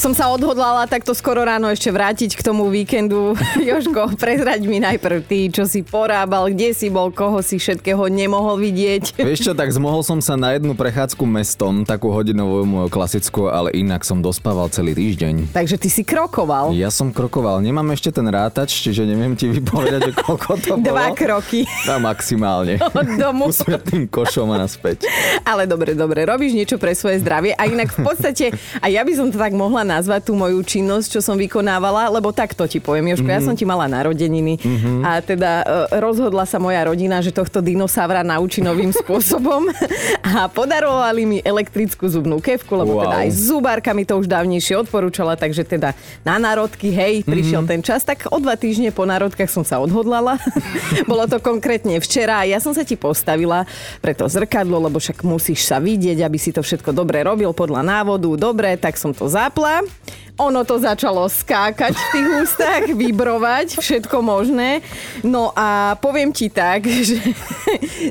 som sa odhodlala takto skoro ráno ešte vrátiť k tomu víkendu. Jožko, prezrať mi najprv ty, čo si porábal, kde si bol, koho si všetkého nemohol vidieť. Vieš čo, tak zmohol som sa na jednu prechádzku mestom, takú hodinovú moju klasickú, ale inak som dospával celý týždeň. Takže ty si krokoval. Ja som krokoval, nemám ešte ten rátač, čiže neviem ti vypovedať, že koľko to bolo. Dva kroky. No, maximálne. Od domu. tým košom a naspäť. Ale dobre, dobre, robíš niečo pre svoje zdravie a inak v podstate, a ja by som to tak mohla nazvať tú moju činnosť, čo som vykonávala, lebo takto ti poviem, Jožko, mm-hmm. ja mhm. som ti mala narodeniny mm-hmm. a teda e, rozhodla sa moja rodina, že tohto dinosaura naučí novým spôsobom a podarovali mi elektrickú zubnú kevku, lebo wow. teda aj zubárka mi to už dávnejšie odporúčala, takže teda na národky, hej, prišiel mm-hmm. ten čas, tak o dva týždne po národkách som sa odhodlala. Bolo to konkrétne včera a ja som sa ti postavila pre to zrkadlo, lebo však musíš sa vidieť, aby si to všetko dobre robil podľa návodu. Dobre, tak som to zapla ono to začalo skákať v tých ústach, vybrovať, všetko možné. No a poviem ti tak, že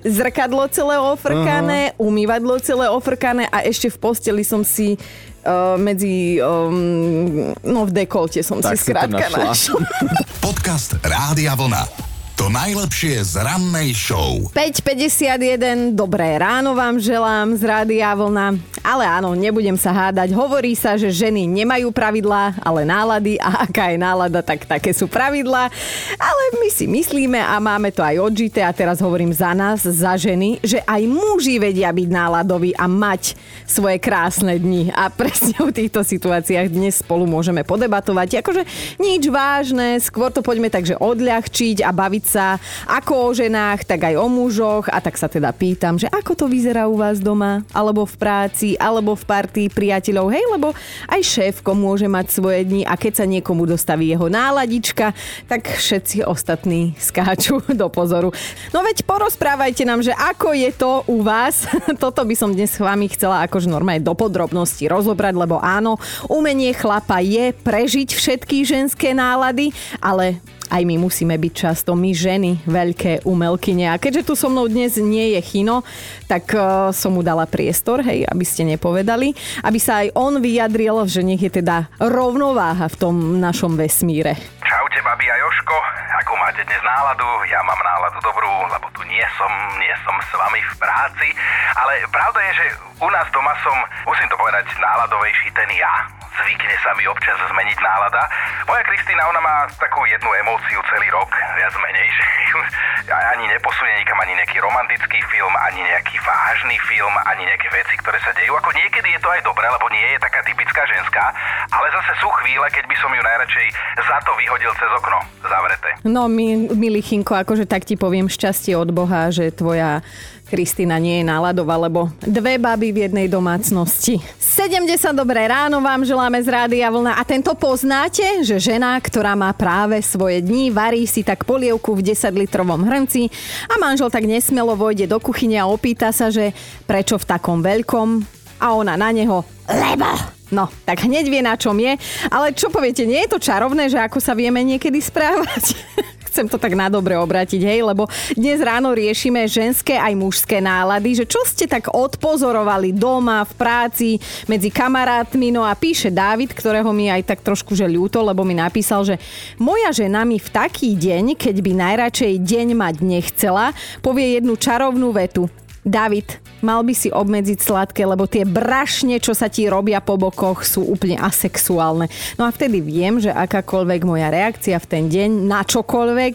zrkadlo celé ofrkané, uh-huh. umývadlo celé ofrkané a ešte v posteli som si uh, medzi, um, no v dekolte som tak si skrátka našla. Podcast Rádia Vlna. To najlepšie z rannej show. 5.51, dobré ráno vám želám z Rádia Vlna. Ale áno, nebudem sa hádať. Hovorí sa, že ženy nemajú pravidlá, ale nálady. A aká je nálada, tak také sú pravidlá. Ale my si myslíme a máme to aj odžité. A teraz hovorím za nás, za ženy, že aj muži vedia byť náladoví a mať svoje krásne dni. A presne o týchto situáciách dnes spolu môžeme podebatovať. Akože nič vážne, skôr to poďme takže odľahčiť a baviť sa ako o ženách, tak aj o mužoch a tak sa teda pýtam, že ako to vyzerá u vás doma, alebo v práci, alebo v partii priateľov, hej, lebo aj šéfko môže mať svoje dni a keď sa niekomu dostaví jeho náladička, tak všetci ostatní skáču do pozoru. No veď porozprávajte nám, že ako je to u vás. Toto by som dnes s vami chcela akože normálne do podrobnosti rozobrať, lebo áno, umenie chlapa je prežiť všetky ženské nálady, ale aj my musíme byť často, my ženy, veľké umelkyne. A keďže tu so mnou dnes nie je Chino, tak uh, som mu dala priestor, hej, aby ste nepovedali, aby sa aj on vyjadril, že nech je teda rovnováha v tom našom vesmíre. Čaute, babi a Joško. Ako máte dnes náladu? Ja mám náladu dobrú, lebo tu nie som, nie som s vami v práci. Ale pravda je, že u nás doma som, musím to povedať, náladovejší ten ja zvykne sa mi občas zmeniť nálada. Moja Kristýna, ona má takú jednu emóciu celý rok, viac menej, že ani neposunie nikam ani nejaký romantický film, ani nejaký vážny film, ani nejaké veci, ktoré sa dejú. Ako niekedy je to aj dobré, lebo nie je taká typická ženská, ale zase sú chvíle, keď by som ju najradšej za to vyhodil cez okno zavreté. No, mi, milý Chinko, akože tak ti poviem šťastie od Boha, že tvoja Kristina nie je náladová, lebo dve baby v jednej domácnosti. 70 dobré ráno vám želáme z Rádia Vlna a tento poznáte, že žena, ktorá má práve svoje dni, varí si tak polievku v 10 litrovom hrnci a manžel tak nesmelo vojde do kuchyne a opýta sa, že prečo v takom veľkom a ona na neho, lebo No, tak hneď vie, na čom je. Ale čo poviete, nie je to čarovné, že ako sa vieme niekedy správať? chcem to tak na dobre obratiť, hej, lebo dnes ráno riešime ženské aj mužské nálady, že čo ste tak odpozorovali doma, v práci, medzi kamarátmi, no a píše Dávid, ktorého mi aj tak trošku že ľúto, lebo mi napísal, že moja žena mi v taký deň, keď by najradšej deň mať nechcela, povie jednu čarovnú vetu. David, mal by si obmedziť sladké, lebo tie brašne, čo sa ti robia po bokoch, sú úplne asexuálne. No a vtedy viem, že akákoľvek moja reakcia v ten deň na čokoľvek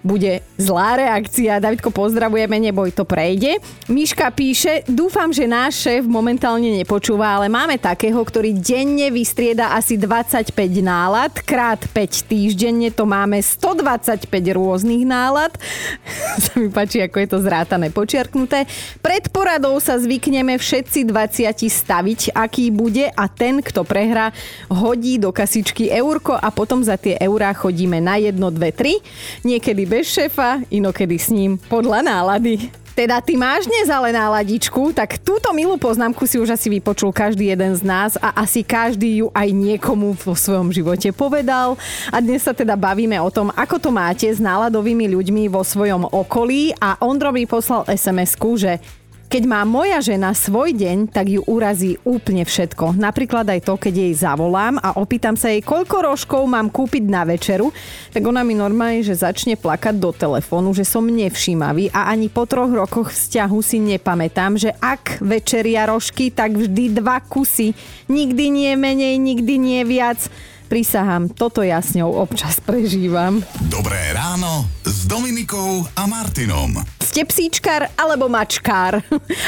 bude zlá reakcia. Davidko, pozdravujeme, neboj, to prejde. Miška píše, dúfam, že náš šéf momentálne nepočúva, ale máme takého, ktorý denne vystrieda asi 25 nálad, krát 5 týždenne to máme 125 rôznych nálad. sa mi páči, ako je to zrátané, počiarknuté. Pred poradou sa zvykneme všetci 20 staviť, aký bude a ten, kto prehrá, hodí do kasičky eurko a potom za tie eurá chodíme na 1, 2, 3. Niekedy bez šéfa, inokedy s ním podľa nálady. Teda ty máš dnes ale náladičku, tak túto milú poznámku si už asi vypočul každý jeden z nás a asi každý ju aj niekomu vo svojom živote povedal. A dnes sa teda bavíme o tom, ako to máte s náladovými ľuďmi vo svojom okolí a Ondro mi poslal sms že Keď má moja žena svoj deň, tak ju urazí úplne všetko. Napríklad aj to, keď jej zavolám a opýtam sa jej, koľko rožkov mám kúpiť na večeru, tak ona mi normálne, že začne plakať do telefónu, že som nevšímavý a ani po troch rokoch vzťahu si nepamätám, že ak večeria rožky, tak vždy dva kusy. Nikdy nie menej, nikdy nie viac. Prisahám, toto ja s ňou občas prežívam. Dobré ráno s Dominikou a Martinom. Ste psíčkar alebo mačkár?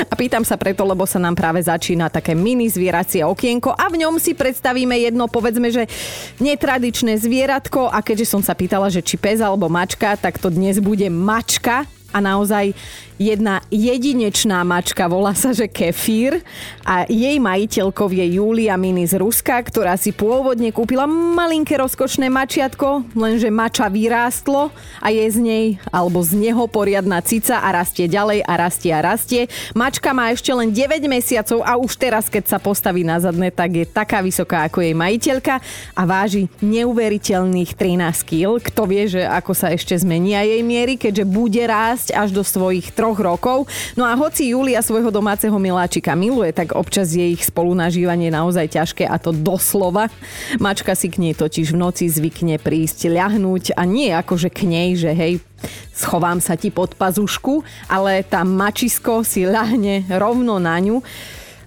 A pýtam sa preto, lebo sa nám práve začína také mini zvieracie okienko a v ňom si predstavíme jedno, povedzme, že netradičné zvieratko a keďže som sa pýtala, že či pes alebo mačka, tak to dnes bude mačka a naozaj jedna jedinečná mačka, volá sa, že Kefír a jej majiteľkov je Julia Mini z Ruska, ktorá si pôvodne kúpila malinké rozkošné mačiatko, lenže mača vyrástlo a je z nej alebo z neho poriadna cica a rastie ďalej a rastie a rastie. Mačka má ešte len 9 mesiacov a už teraz, keď sa postaví na zadne, tak je taká vysoká ako jej majiteľka a váži neuveriteľných 13 kg. Kto vie, že ako sa ešte zmenia jej miery, keďže bude rásť až do svojich troch rokov. No a hoci Julia svojho domáceho miláčika miluje, tak občas je ich spolunažívanie naozaj ťažké a to doslova. Mačka si k nej totiž v noci zvykne prísť ľahnúť a nie akože k nej, že hej, schovám sa ti pod pazušku, ale tá mačisko si ľahne rovno na ňu.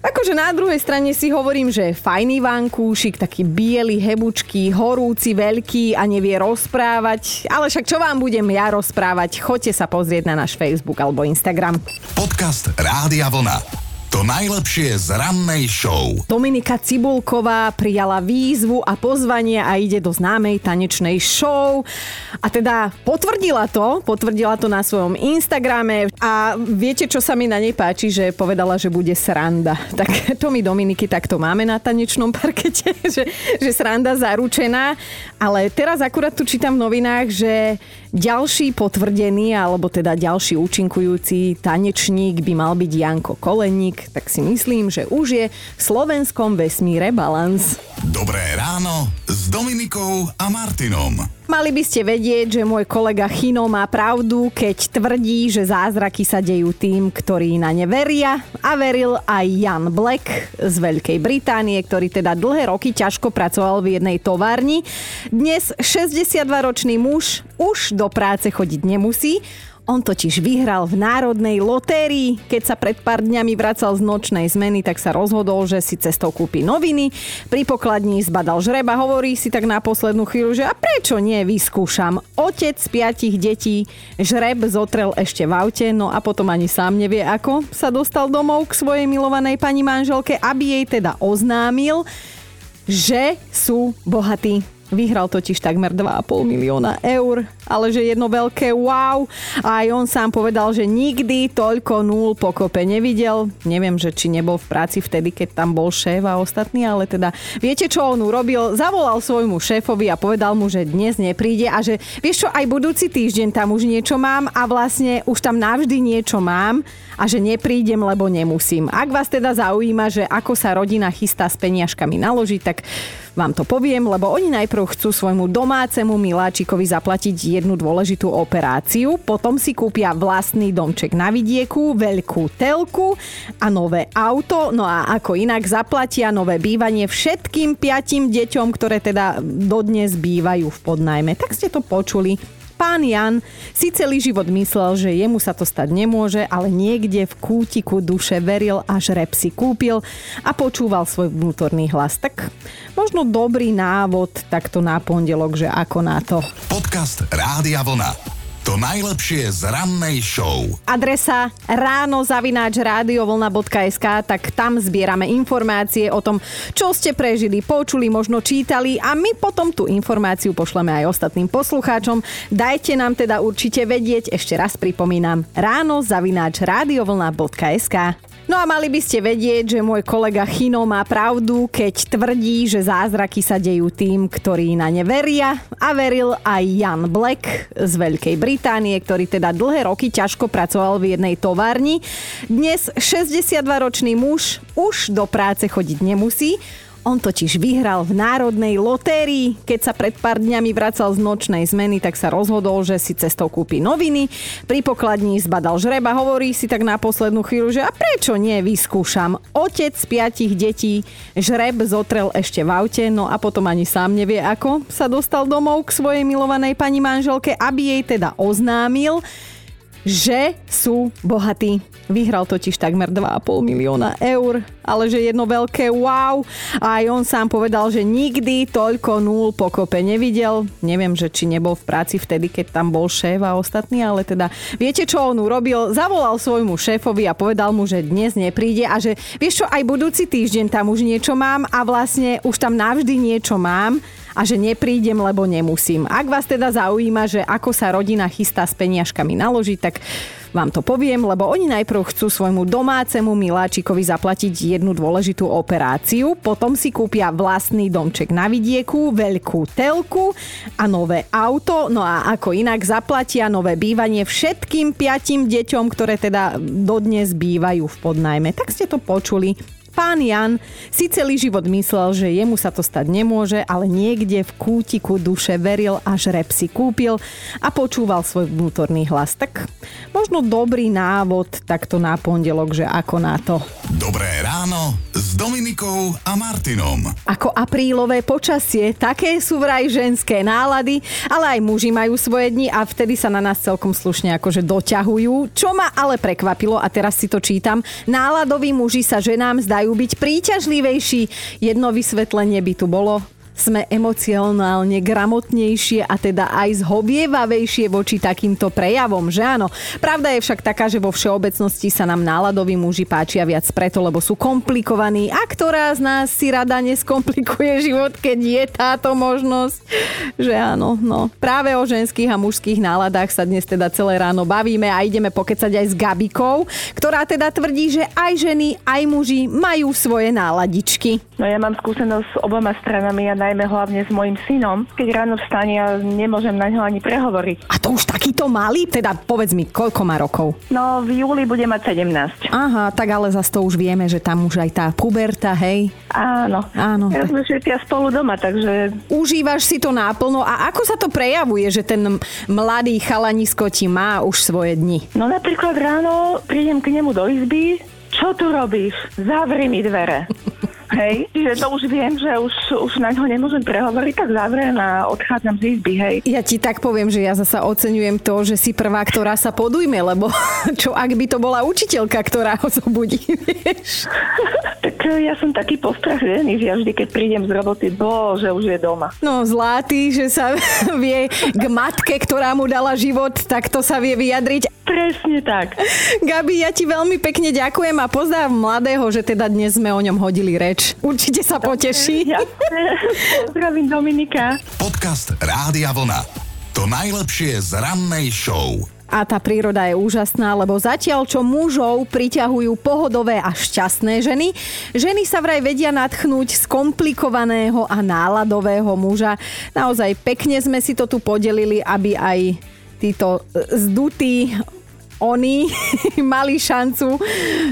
Akože na druhej strane si hovorím, že fajný vankúšik, taký biely, hebučký, horúci, veľký a nevie rozprávať. Ale však čo vám budem ja rozprávať? Choďte sa pozrieť na náš Facebook alebo Instagram. Podcast Rádia Vlna. To najlepšie z rannej show. Dominika Cibulková prijala výzvu a pozvanie a ide do známej tanečnej show. A teda potvrdila to, potvrdila to na svojom Instagrame a viete, čo sa mi na nej páči, že povedala, že bude sranda. Tak to my Dominiky takto máme na tanečnom parkete, že, že sranda zaručená. Ale teraz akurát tu čítam v novinách, že ďalší potvrdený, alebo teda ďalší účinkujúci tanečník by mal byť Janko Koleník, tak si myslím, že už je v slovenskom vesmíre balans. Dobré ráno s Dominikou a Martinom. Mali by ste vedieť, že môj kolega Chino má pravdu, keď tvrdí, že zázraky sa dejú tým, ktorí na ne veria. A veril aj Jan Black z Veľkej Británie, ktorý teda dlhé roky ťažko pracoval v jednej továrni. Dnes 62-ročný muž už do práce chodiť nemusí, on totiž vyhral v národnej lotérii. Keď sa pred pár dňami vracal z nočnej zmeny, tak sa rozhodol, že si cestou kúpi noviny. Pri pokladni zbadal žreba, hovorí si tak na poslednú chvíľu, že a prečo nie, vyskúšam. Otec piatich detí žreb zotrel ešte v aute, no a potom ani sám nevie ako sa dostal domov k svojej milovanej pani manželke, aby jej teda oznámil, že sú bohatí Vyhral totiž takmer 2,5 milióna eur, ale že jedno veľké wow. A aj on sám povedal, že nikdy toľko nul pokope nevidel. Neviem, že či nebol v práci vtedy, keď tam bol šéf a ostatní, ale teda viete, čo on urobil? Zavolal svojmu šéfovi a povedal mu, že dnes nepríde a že vieš čo, aj budúci týždeň tam už niečo mám a vlastne už tam navždy niečo mám a že neprídem, lebo nemusím. Ak vás teda zaujíma, že ako sa rodina chystá s peniažkami naložiť, tak vám to poviem, lebo oni najprv chcú svojmu domácemu miláčikovi zaplatiť jednu dôležitú operáciu, potom si kúpia vlastný domček na vidieku, veľkú telku a nové auto, no a ako inak zaplatia nové bývanie všetkým piatim deťom, ktoré teda dodnes bývajú v podnajme. Tak ste to počuli Pán Jan si celý život myslel, že jemu sa to stať nemôže, ale niekde v kútiku duše veril, až rep si kúpil a počúval svoj vnútorný hlas. Tak možno dobrý návod takto na pondelok, že ako na to. Podcast Rádia Vlna. To najlepšie z rannej show. Adresa ráno zavináč radiovolna.sk, tak tam zbierame informácie o tom, čo ste prežili, počuli, možno čítali a my potom tú informáciu pošleme aj ostatným poslucháčom. Dajte nám teda určite vedieť, ešte raz pripomínam, ráno zavináč radiovolna.sk. No a mali by ste vedieť, že môj kolega Chino má pravdu, keď tvrdí, že zázraky sa dejú tým, ktorí na ne veria. A veril aj Jan Black z Veľkej Británie, ktorý teda dlhé roky ťažko pracoval v jednej továrni. Dnes 62-ročný muž už do práce chodiť nemusí, On totiž vyhral v národnej lotérii. Keď sa pred pár dňami vracal z nočnej zmeny, tak sa rozhodol, že si cestou kúpi noviny. Pri pokladní zbadal žreba, hovorí si tak na poslednú chvíľu, že a prečo nie, vyskúšam. Otec piatich detí žreb zotrel ešte v aute, no a potom ani sám nevie ako sa dostal domov k svojej milovanej pani manželke, aby jej teda oznámil, že sú bohatí. Vyhral totiž takmer 2,5 milióna eur, ale že jedno veľké wow. A aj on sám povedal, že nikdy toľko nul pokope nevidel. Neviem, že či nebol v práci vtedy, keď tam bol šéf a ostatní, ale teda viete, čo on urobil? Zavolal svojmu šéfovi a povedal mu, že dnes nepríde a že vieš čo, aj budúci týždeň tam už niečo mám a vlastne už tam navždy niečo mám a že neprídem, lebo nemusím. Ak vás teda zaujíma, že ako sa rodina chystá s peniažkami naložiť, tak vám to poviem, lebo oni najprv chcú svojmu domácemu miláčikovi zaplatiť jednu dôležitú operáciu, potom si kúpia vlastný domček na vidieku, veľkú telku a nové auto, no a ako inak zaplatia nové bývanie všetkým piatim deťom, ktoré teda dodnes bývajú v podnajme. Tak ste to počuli Pán Jan si celý život myslel, že jemu sa to stať nemôže, ale niekde v kútiku duše veril a žreb si kúpil a počúval svoj vnútorný hlas. Tak možno dobrý návod takto na pondelok, že ako na to. Dobré ráno s Dominikou a Martinom. Ako aprílové počasie, také sú vraj ženské nálady, ale aj muži majú svoje dni a vtedy sa na nás celkom slušne akože doťahujú. Čo ma ale prekvapilo, a teraz si to čítam, náladoví muži sa ženám zdajú majú byť príťažlivejší. Jedno vysvetlenie by tu bolo sme emocionálne gramotnejšie a teda aj zhovievavejšie voči takýmto prejavom, že áno. Pravda je však taká, že vo všeobecnosti sa nám náladoví muži páčia viac preto, lebo sú komplikovaní a ktorá z nás si rada neskomplikuje život, keď je táto možnosť, že áno, no. Práve o ženských a mužských náladách sa dnes teda celé ráno bavíme a ideme pokecať aj s Gabikou, ktorá teda tvrdí, že aj ženy, aj muži majú svoje náladičky. No ja mám skúsenosť s oboma stranami a najmä hlavne s mojim synom. Keď ráno vstane, ja nemôžem na ňo ani prehovoriť. A to už takýto malý? Teda povedz mi, koľko má rokov? No v júli bude mať 17. Aha, tak ale zase to už vieme, že tam už aj tá puberta, hej? Áno. Áno. Ja sme všetci spolu doma, takže... Užívaš si to náplno a ako sa to prejavuje, že ten mladý chalanisko ti má už svoje dni? No napríklad ráno prídem k nemu do izby, čo tu robíš? Zavri mi dvere. Hej, čiže to už viem, že už, už na ňo nemôžem prehovoriť, tak zavriem a odchádzam z izby, hej. Ja ti tak poviem, že ja zasa oceňujem to, že si prvá, ktorá sa podujme, lebo čo ak by to bola učiteľka, ktorá ho zobudí, vieš? tak e, ja som taký postražený, že ja vždy, keď prídem z roboty, bože, už je doma. No zlatý, že sa vie k matke, ktorá mu dala život, tak to sa vie vyjadriť. Presne tak. Gabi, ja ti veľmi pekne ďakujem a pozdrav mladého, že teda dnes sme o ňom hodili reč. Určite sa poteší. Zdravím Dominika. Podcast Rádia Vlna. To najlepšie z rannej show. A tá príroda je úžasná, lebo zatiaľ, čo mužov priťahujú pohodové a šťastné ženy, ženy sa vraj vedia natchnúť z komplikovaného a náladového muža. Naozaj pekne sme si to tu podelili, aby aj títo zdutí oni mali šancu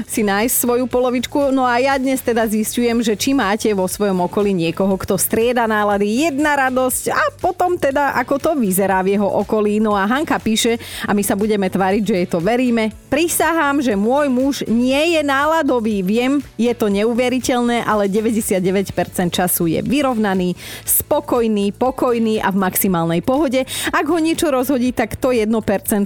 si nájsť svoju polovičku. No a ja dnes teda zistujem, že či máte vo svojom okolí niekoho, kto strieda nálady, jedna radosť a potom teda ako to vyzerá v jeho okolí. No a Hanka píše a my sa budeme tvariť, že je to veríme. Prisahám, že môj muž nie je náladový. Viem, je to neuveriteľné, ale 99% času je vyrovnaný, spokojný, pokojný a v maximálnej pohode. Ak ho niečo rozhodí, tak to 1%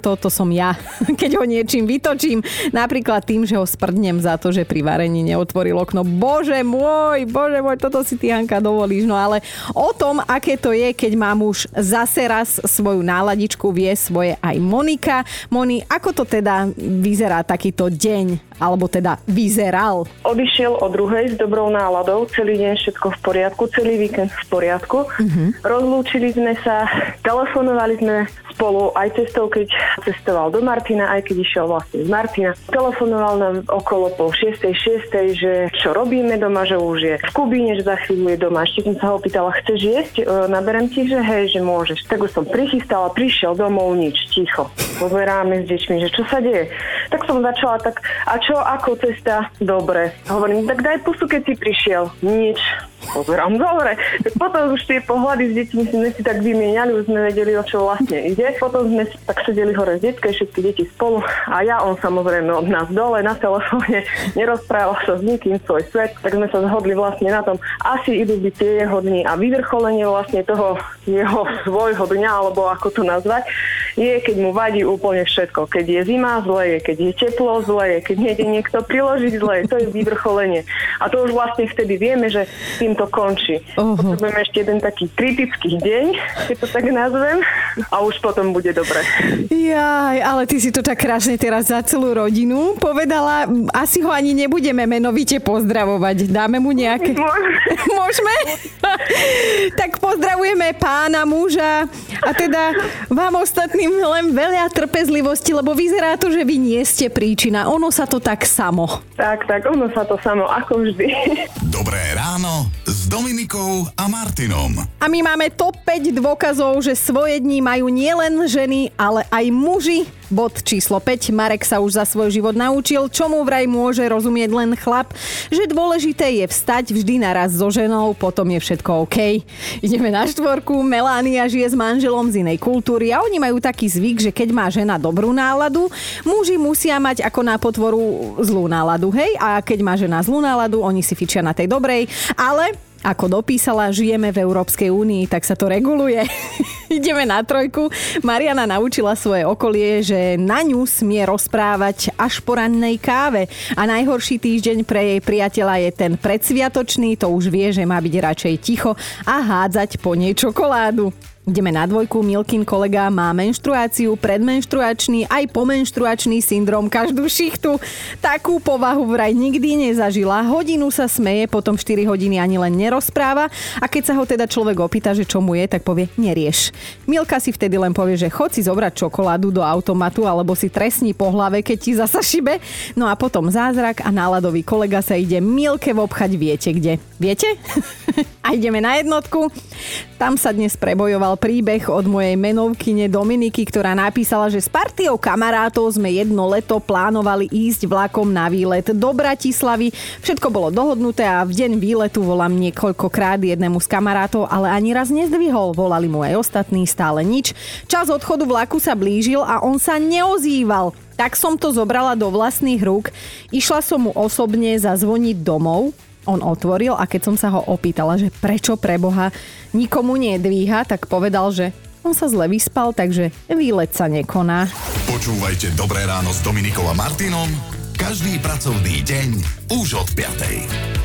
to som ja. Keď ho niečím vytočím. Napríklad tým, že ho sprdnem za to, že pri varení neotvoril okno. Bože môj, bože môj, toto si ty Hanka dovolíš. No ale o tom, aké to je, keď má muž zase raz svoju náladičku, vie svoje aj Monika. Moni, ako to teda vyzerá takýto deň alebo teda vyzeral? Odišiel o druhej s dobrou náladou, celý deň všetko v poriadku, celý víkend v poriadku. Uh-huh. Rozlúčili sme sa, telefonovali sme spolu aj cestou, keď cestoval do Martina, aj keď išiel vlastne z Martina. Telefonoval nám okolo po 6. 6. že čo robíme doma, že už je v Kubíne, že za chvíľu je doma. Ešte som sa ho pýtala, chceš jesť? E, naberem ti, že hej, že môžeš. Tak už som prichystala, prišiel domov, nič, ticho. Pozeráme s deťmi, že čo sa deje. Tak som začala tak, a čo, ako cesta? Dobre. Hovorím, tak daj pusu, keď si prišiel. Nič. pozerám, dobre. Tak potom už tie pohľady s deťmi sme si tak vymieniali, už sme vedeli, o čo vlastne ide. Potom sme tak sedeli hore s detkej, všetky deti spolu a ja, on samozrejme od nás dole na telefóne, nerozprával sa s nikým svoj svet, tak sme sa zhodli vlastne na tom, asi idú byť tie jeho dni a vyvrcholenie vlastne toho jeho svojho dňa, alebo ako to nazvať, je, keď mu vadí úplne všetko. Keď je zima, zle je, keď je teplo, zle je, keď nejde niekto priložiť, zle je, to je vyvrcholenie. A to už vlastne vtedy vieme, že týmto končí. Uh-huh. Potrebujeme ešte jeden taký kritický deň, keď to tak nazvem, a už potom bude dobre. Jaj, ale ty si to tak krásne teraz za celú rodinu povedala. Asi ho ani nebudeme menovite pozdravovať. Dáme mu nejaké... Môžeme. Môžeme? tak pozdravujeme pána, muža a teda vám ostatným len veľa trpezlivosti, lebo vyzerá to, že vy nie ste príčina. Ono sa to tak samo. Tak, tak, ono sa to samo, ako vždy. Dobré ráno s Dominikou a Martinom. A my máme top 5 dôkazov, že svoje dni majú nielen ženy, ale aj muži. Bod číslo 5. Marek sa už za svoj život naučil, čomu vraj môže rozumieť len chlap, že dôležité je vstať vždy naraz so ženou, potom je všetko OK. Ideme na štvorku. Melania žije s manželom z inej kultúry a oni majú taký zvyk, že keď má žena dobrú náladu, muži musia mať ako na potvoru zlú náladu, hej? A keď má žena zlú náladu, oni si fičia na tej dobrej, ale ako dopísala, žijeme v Európskej únii, tak sa to reguluje. Ideme na trojku. Mariana naučila svoje okolie, že na ňu smie rozprávať až po rannej káve. A najhorší týždeň pre jej priateľa je ten predsviatočný, to už vie, že má byť radšej ticho a hádzať po nej čokoládu. Ideme na dvojku. Milkin kolega má menštruáciu, predmenštruačný aj pomenštruačný syndrom každú šichtu. Takú povahu vraj nikdy nezažila. Hodinu sa smeje, potom 4 hodiny ani len nerozpráva a keď sa ho teda človek opýta, že čo mu je, tak povie nerieš. Milka si vtedy len povie, že chod si zobrať čokoládu do automatu alebo si trestni po hlave, keď ti zasa šibe. No a potom zázrak a náladový kolega sa ide Milke v obchať viete kde. Viete? a ideme na jednotku. Tam sa dnes prebojoval príbeh od mojej menovkyne Dominiky, ktorá napísala, že s partiou kamarátov sme jedno leto plánovali ísť vlakom na výlet do Bratislavy. Všetko bolo dohodnuté a v deň výletu volám niekoľkokrát jednému z kamarátov, ale ani raz nezdvihol. Volali mu aj ostatní, stále nič. Čas odchodu vlaku sa blížil a on sa neozýval. Tak som to zobrala do vlastných rúk. Išla som mu osobne zazvoniť domov, on otvoril a keď som sa ho opýtala, že prečo pre Boha nikomu nedvíha, tak povedal, že on sa zle vyspal, takže výlet sa nekoná. Počúvajte Dobré ráno s Dominikom a Martinom každý pracovný deň už od 5.